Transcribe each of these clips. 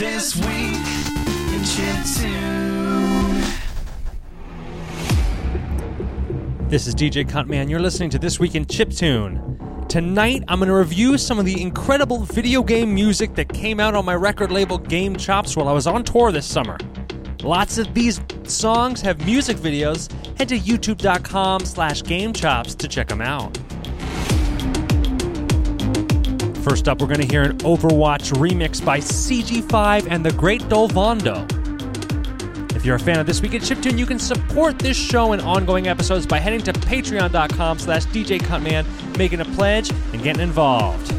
This week in chiptune. This is DJ Cutman. You're listening to This Week in Chiptune. Tonight, I'm going to review some of the incredible video game music that came out on my record label Game Chops while I was on tour this summer. Lots of these songs have music videos. Head to youtube.com slash gamechops to check them out. First up, we're going to hear an Overwatch remix by CG5 and the Great Dolvondo. If you're a fan of This Week in Chiptune, you can support this show and ongoing episodes by heading to patreon.com slash DJ djcutman, making a pledge, and getting involved.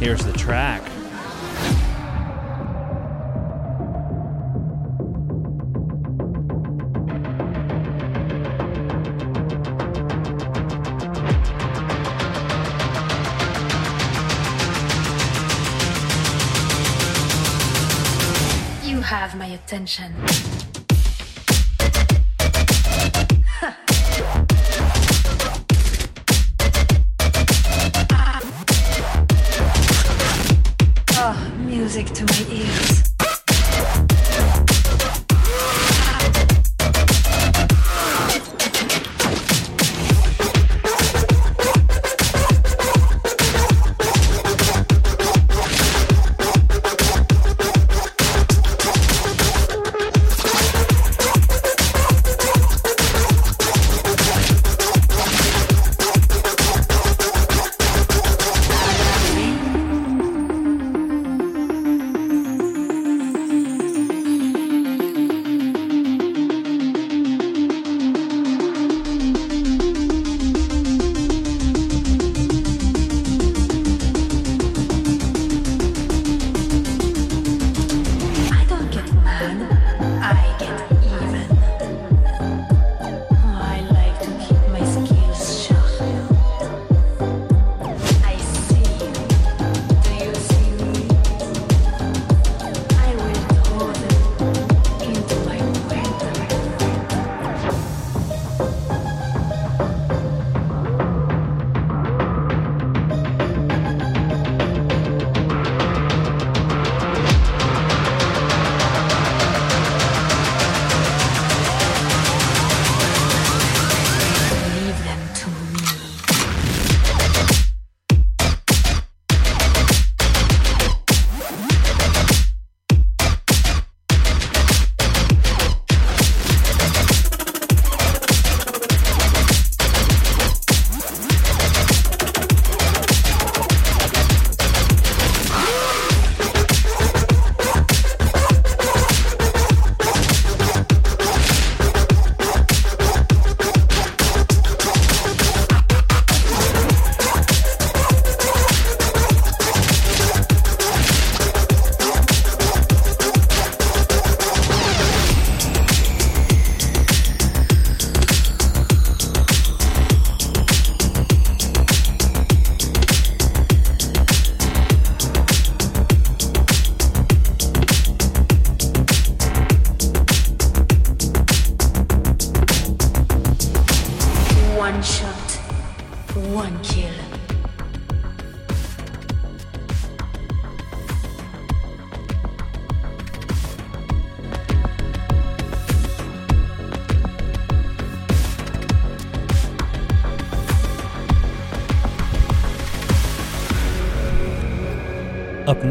Here's the track. Have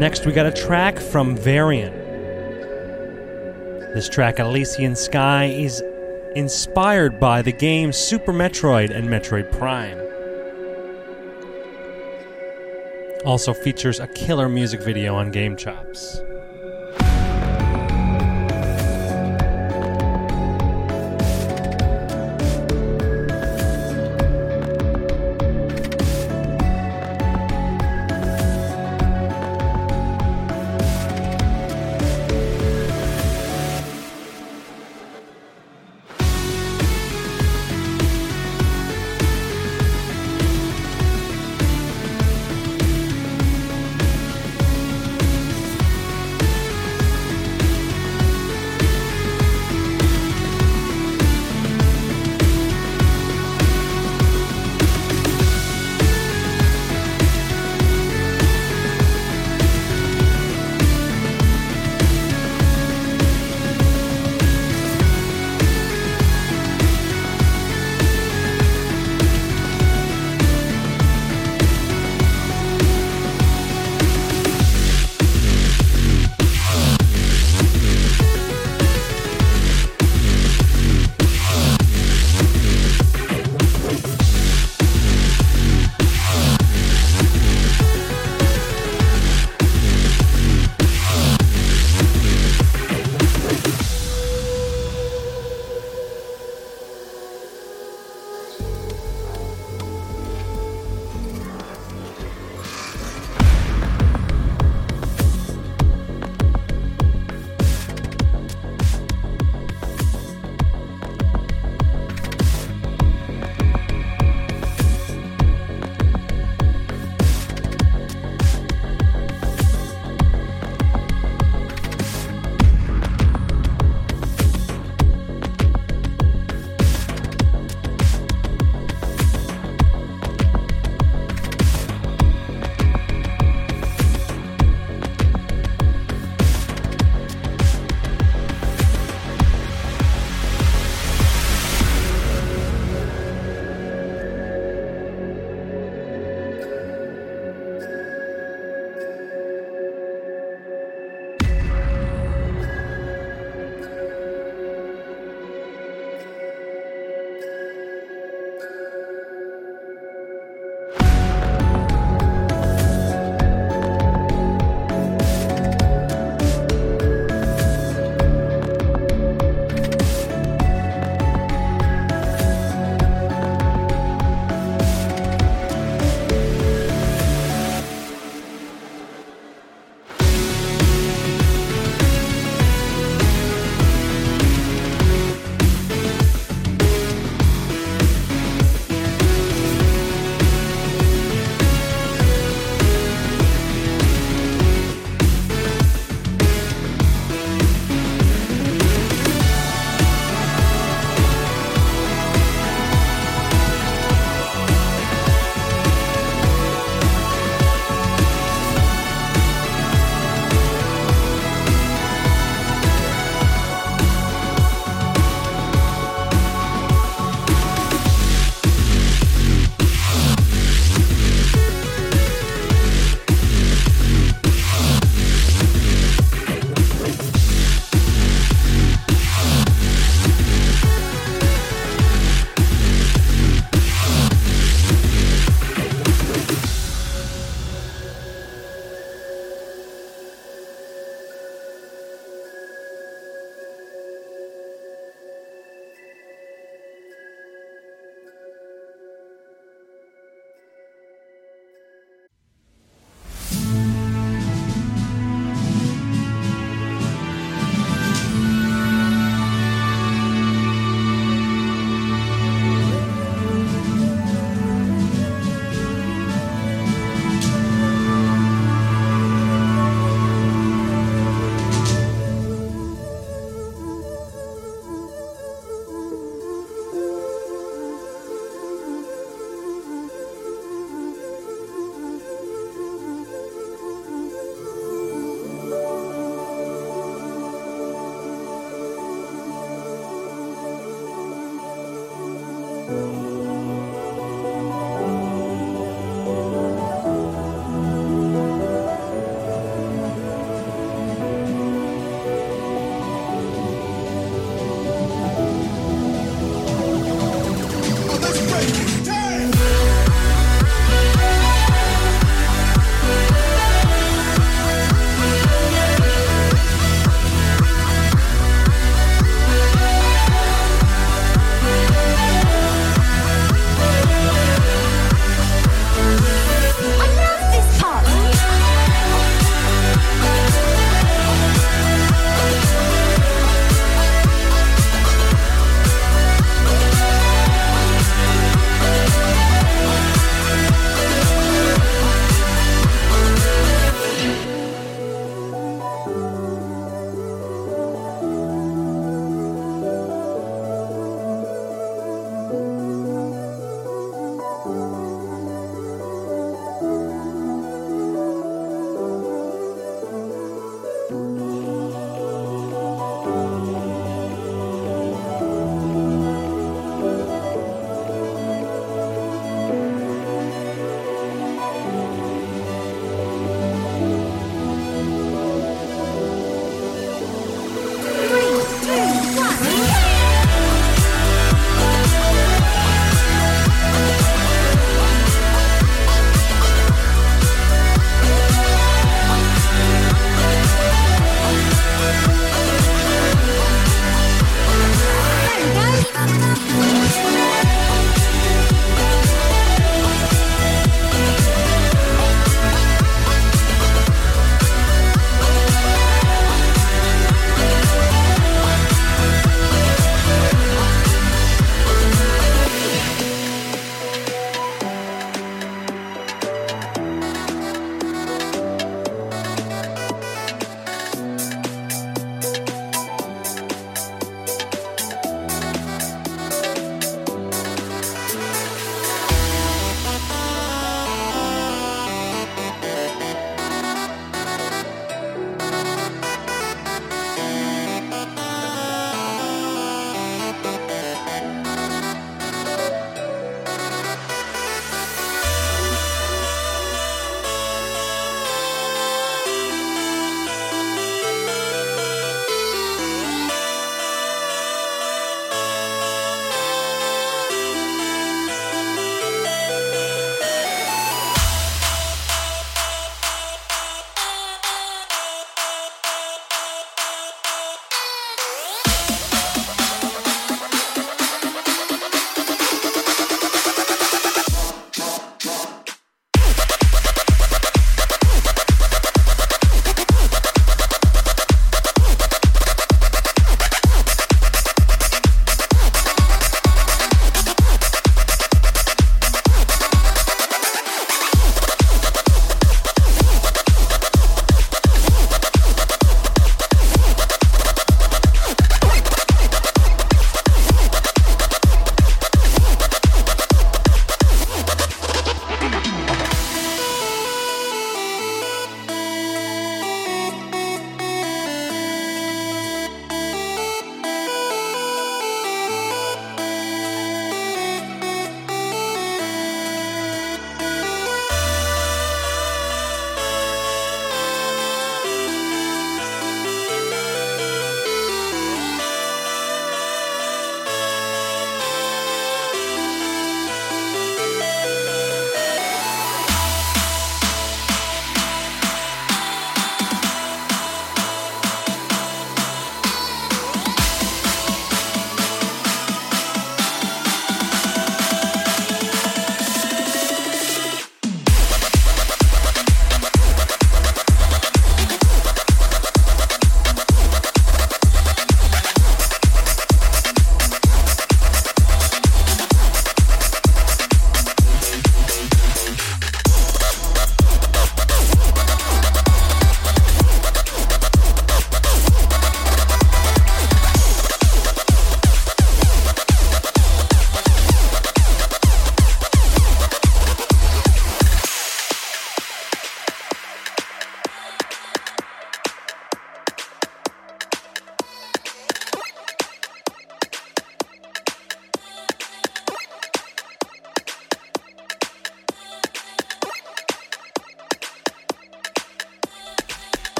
next, we got a track from Varien. This track, Elysian Sky, is inspired by the games Super Metroid and Metroid Prime. Also features a killer music video on Game Chops.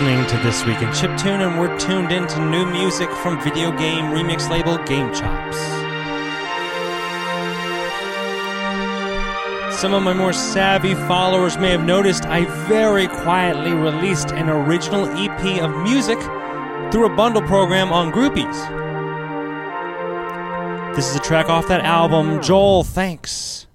Listening to This Week in Chiptune, and we're tuned into new music from video game remix label Game Chops. Some of my more savvy followers may have noticed I very quietly released an original EP of music through a bundle program on Groupees. This is a track off that album, Joel, thanks.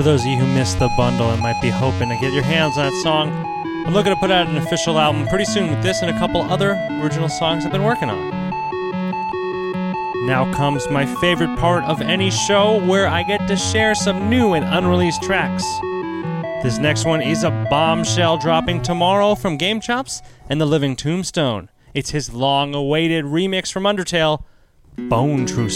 For those of you who missed the bundle and might be hoping to get your hands on that song, I'm looking to put out an official album pretty soon with this and a couple other original songs I've been working on. Now comes my favorite part of any show where I get to share some new and unreleased tracks. This next one is a bombshell dropping tomorrow from Game Chops and The Living Tombstone. It's his long awaited remix from Undertale, Bone True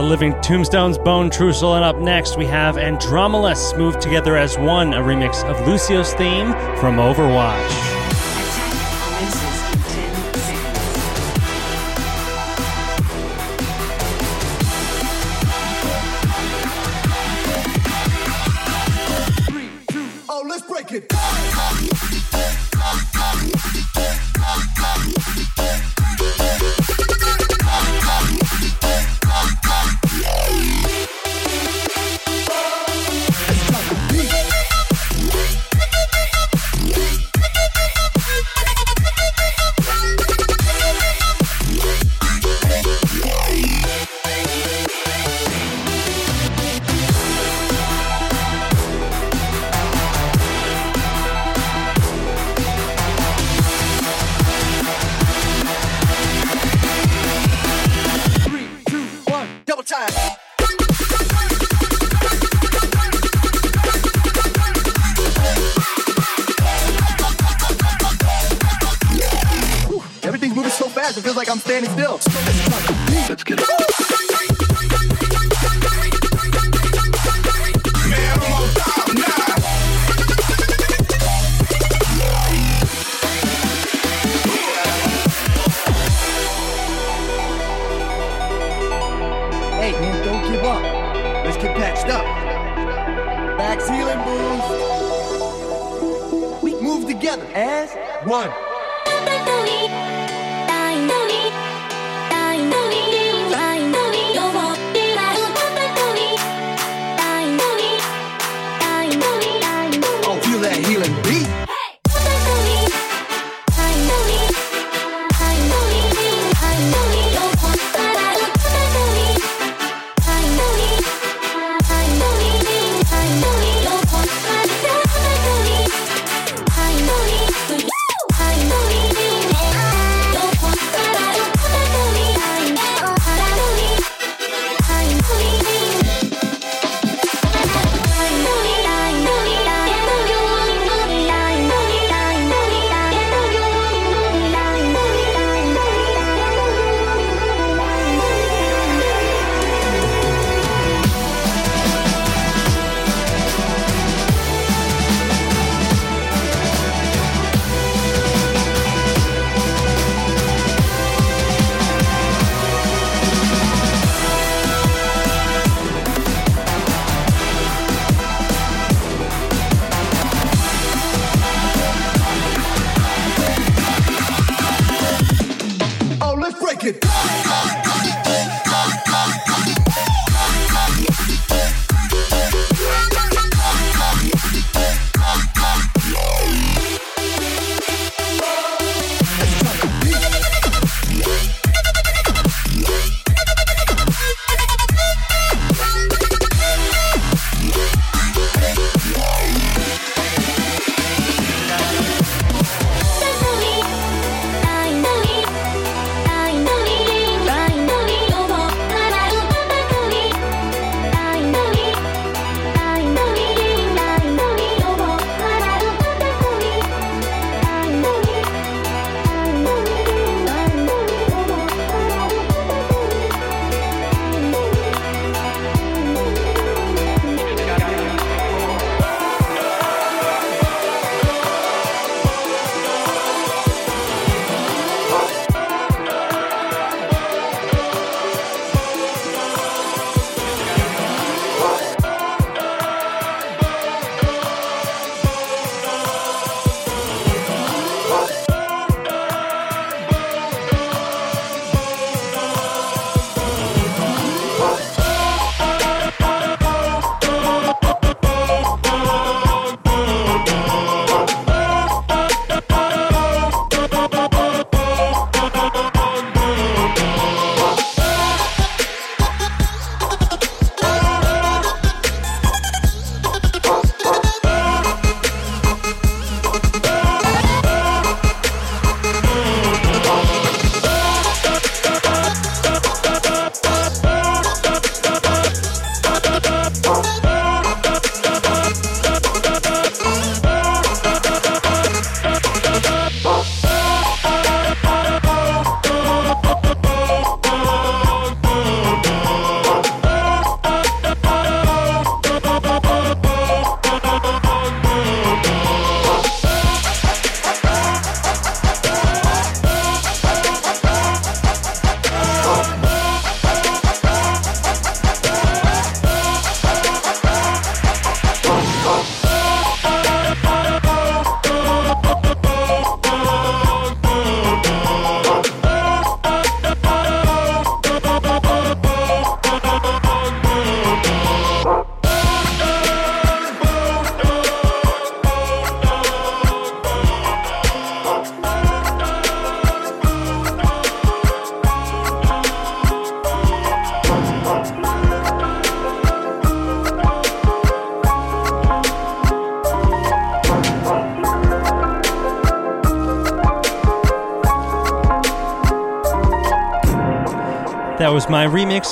A Living Tombstones Bonetrousle, and up next we have Andromulus moved together as one, a remix of Lucio's theme from Overwatch. Fast, it feels like I'm standing still. Let's get it. Hey, man, don't give up. Let's get patched up. Back's healing moves. We move together as one.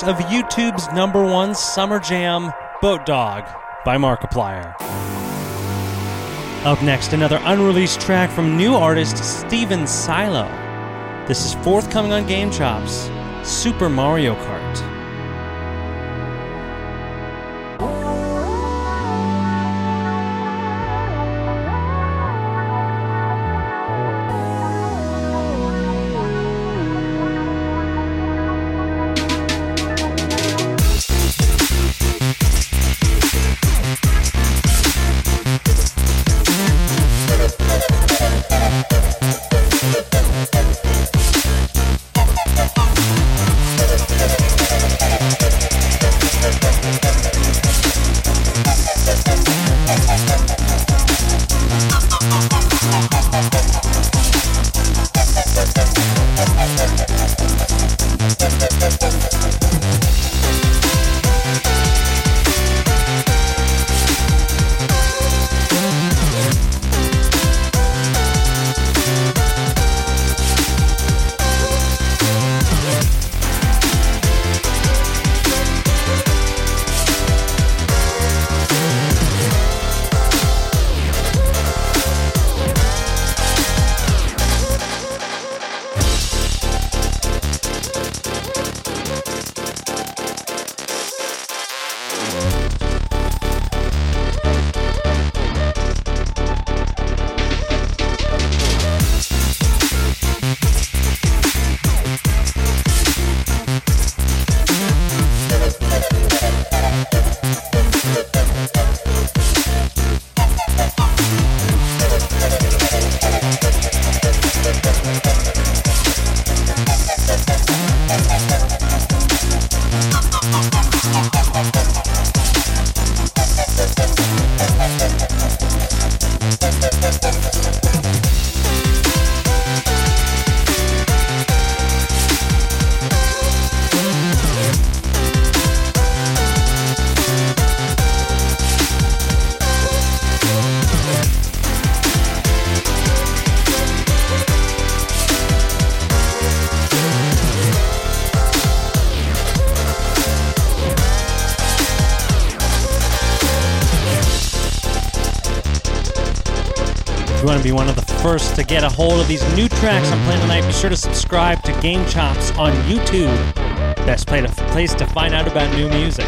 Of YouTube's number one summer jam, Boat Dog, by Markiplier. Up next, another unreleased track from new artist Steven Silo. This is forthcoming on Game Chops Super Mario Kart. To be one of the first to get a hold of these new tracks I'm playing tonight, be sure to subscribe to Game Chops on YouTube. Best place to find out about new music.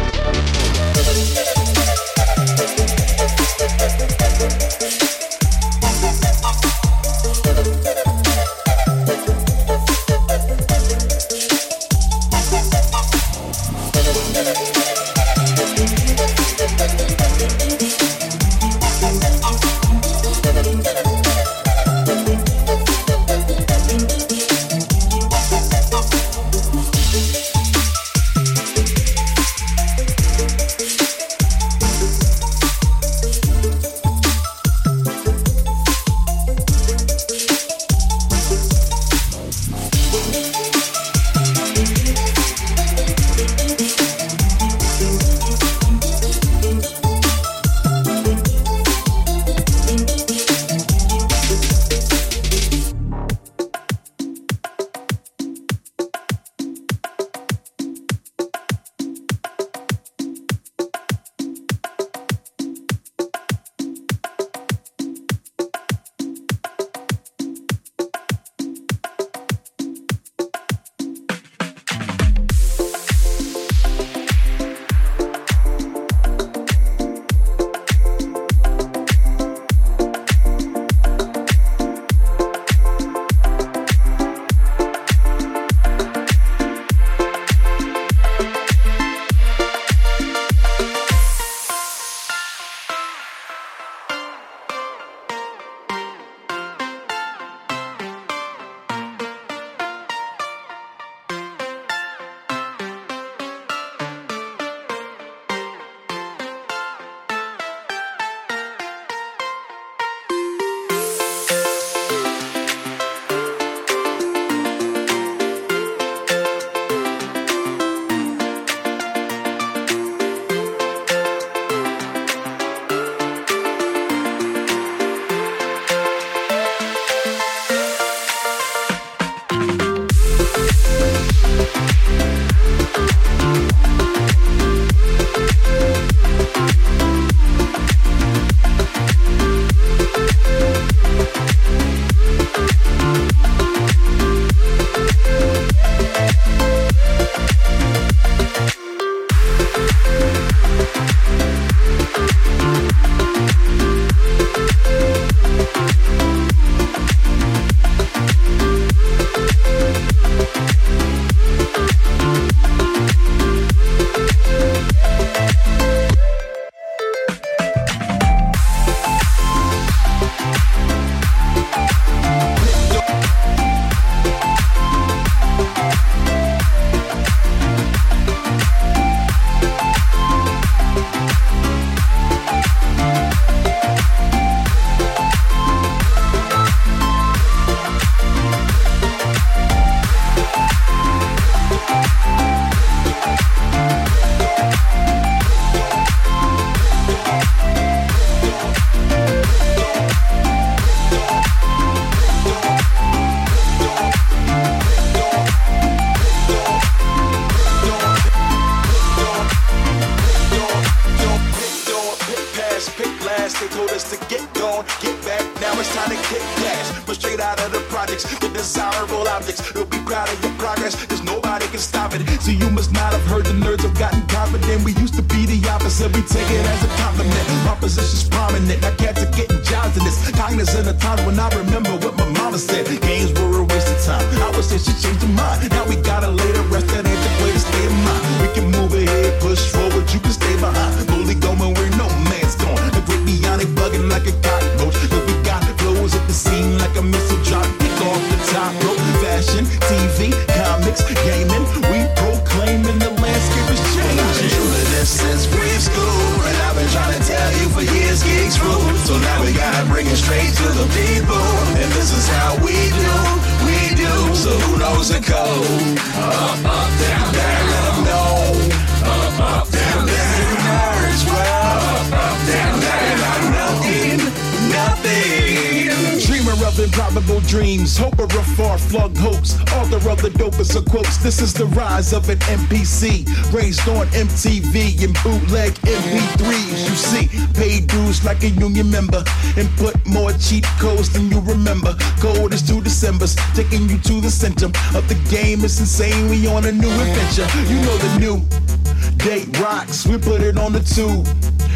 Get back. Now it's time to kick gas. But straight out of the projects, the desirable objects. You'll be proud of your progress, cause nobody can stop it. So you must not have heard the nerds have gotten confident. We used to be the opposite, we take it as a compliment. My position's prominent, now cats are getting jobs in this. Cognizant of times when I remember what my mama said. Games were a waste of time. I was saying she changed her mind. Now we gotta lay the rest, that ain't the way to stay in mind. We can move ahead, push forward, you can stay behind. Fully going where no bionic bugging like a cockroach. Look, we got flows at the scene like a missile drop. Pick off the top rope. Fashion, TV, comics, gaming. We proclaiming the landscape is changing. This is brief school, and I've been trying to tell you for years, geeks rule. So now we gotta bring it straight to the people, and this is how we do, we do. So who knows the code? Up, up, down, down, let 'em know. Of improbable dreams, hoper of far-flung hopes, author of the dopest of quotes. This is the rise of an NPC, raised on MTV and bootleg MP3s. You see, paid dues like a union member, and put more cheat codes than you remember. Code is two Decembers, taking you to the center of the game. It's insane, we on a new adventure. You know the new date rocks, we put it on the tube.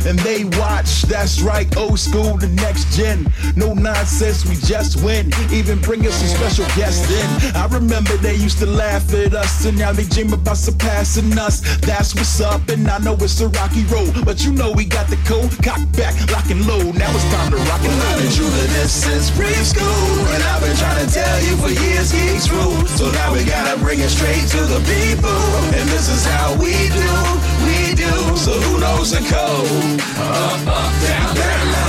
And they watch, that's right, old school, the next gen. No nonsense, we just win. Even bring us some special guests in. I remember they used to laugh at us, and now they dream about surpassing us. That's what's up, and I know it's a rocky road. But you know we got the code, cock back, lock and load. Now it's time to rock and roll. I've been true to this since preschool, and I've been trying to tell you for years, geeks rule. So now we gotta bring it straight to the people, and this is how we do, we do. So who knows the code? Up, up, down, down,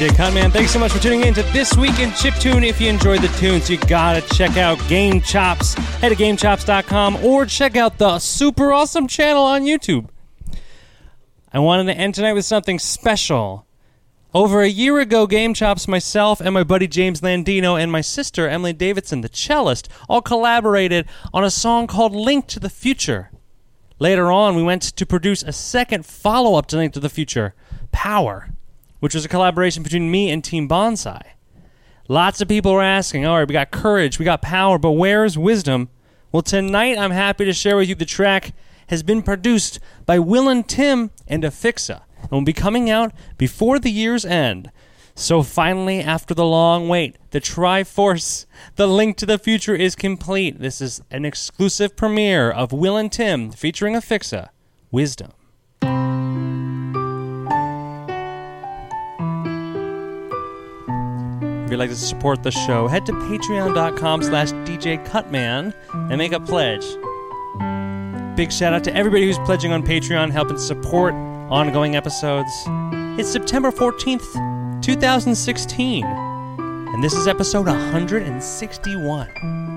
DJ Cutman. Thanks so much for tuning in to This Week in Chiptune. If you enjoyed the tunes, you gotta check out Game Chops. Head to GameChops.com or check out the super awesome channel on YouTube. I wanted to end tonight with something special. Over a year ago, Game Chops, myself, and my buddy James Landino, and my sister Emily Davidson, the cellist, all collaborated on a song called Link to the Future. Later on, we went to produce a second follow up to Link to the Future, Power, which was a collaboration between me and Team Bonsai. Lots of people are asking, all right, we got courage, we got power, but where's wisdom? Well, tonight I'm happy to share with you the track has been produced by Will and Tim and Ephixa and will be coming out before the year's end. So finally, after the long wait, the Triforce, the link to the future is complete. This is an exclusive premiere of Will and Tim featuring Ephixa, Wisdom. If you'd like to support the show, head to patreon.com slash djcutman and make a pledge. Big shout out to everybody who's pledging on Patreon, helping support ongoing episodes. It's September 14th, 2016, and this is episode 161.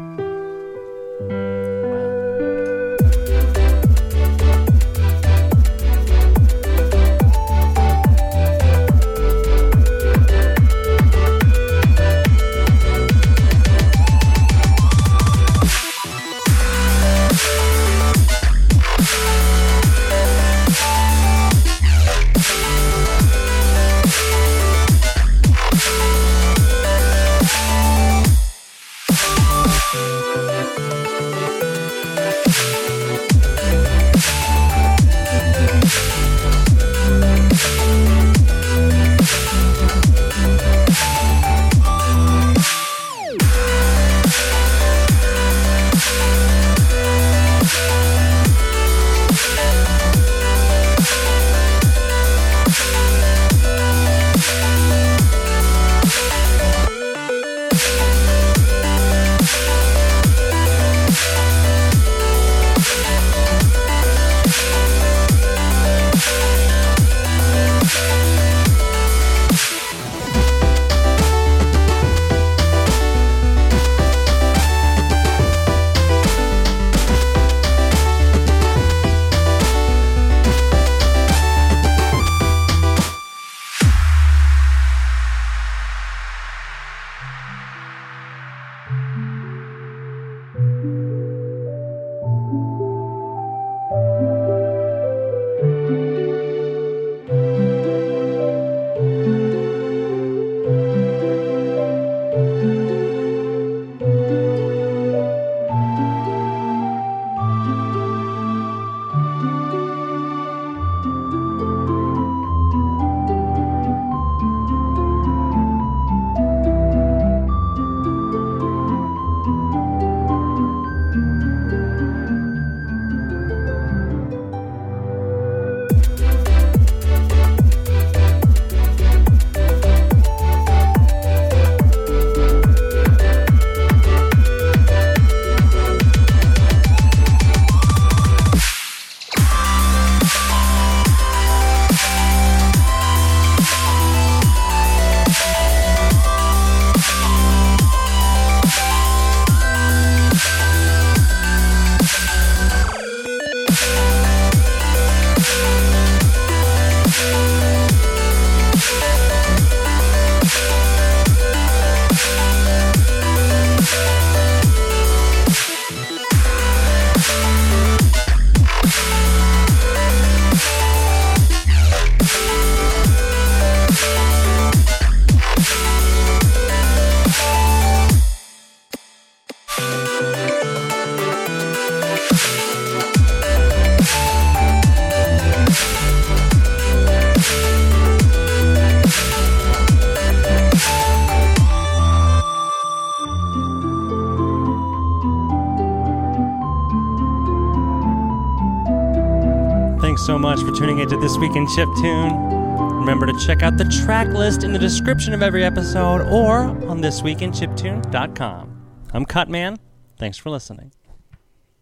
Into This Week in Chiptune. Remember to check out the track list in the description of every episode or on thisweekinchiptune.com. I'm Cutman. Thanks for listening.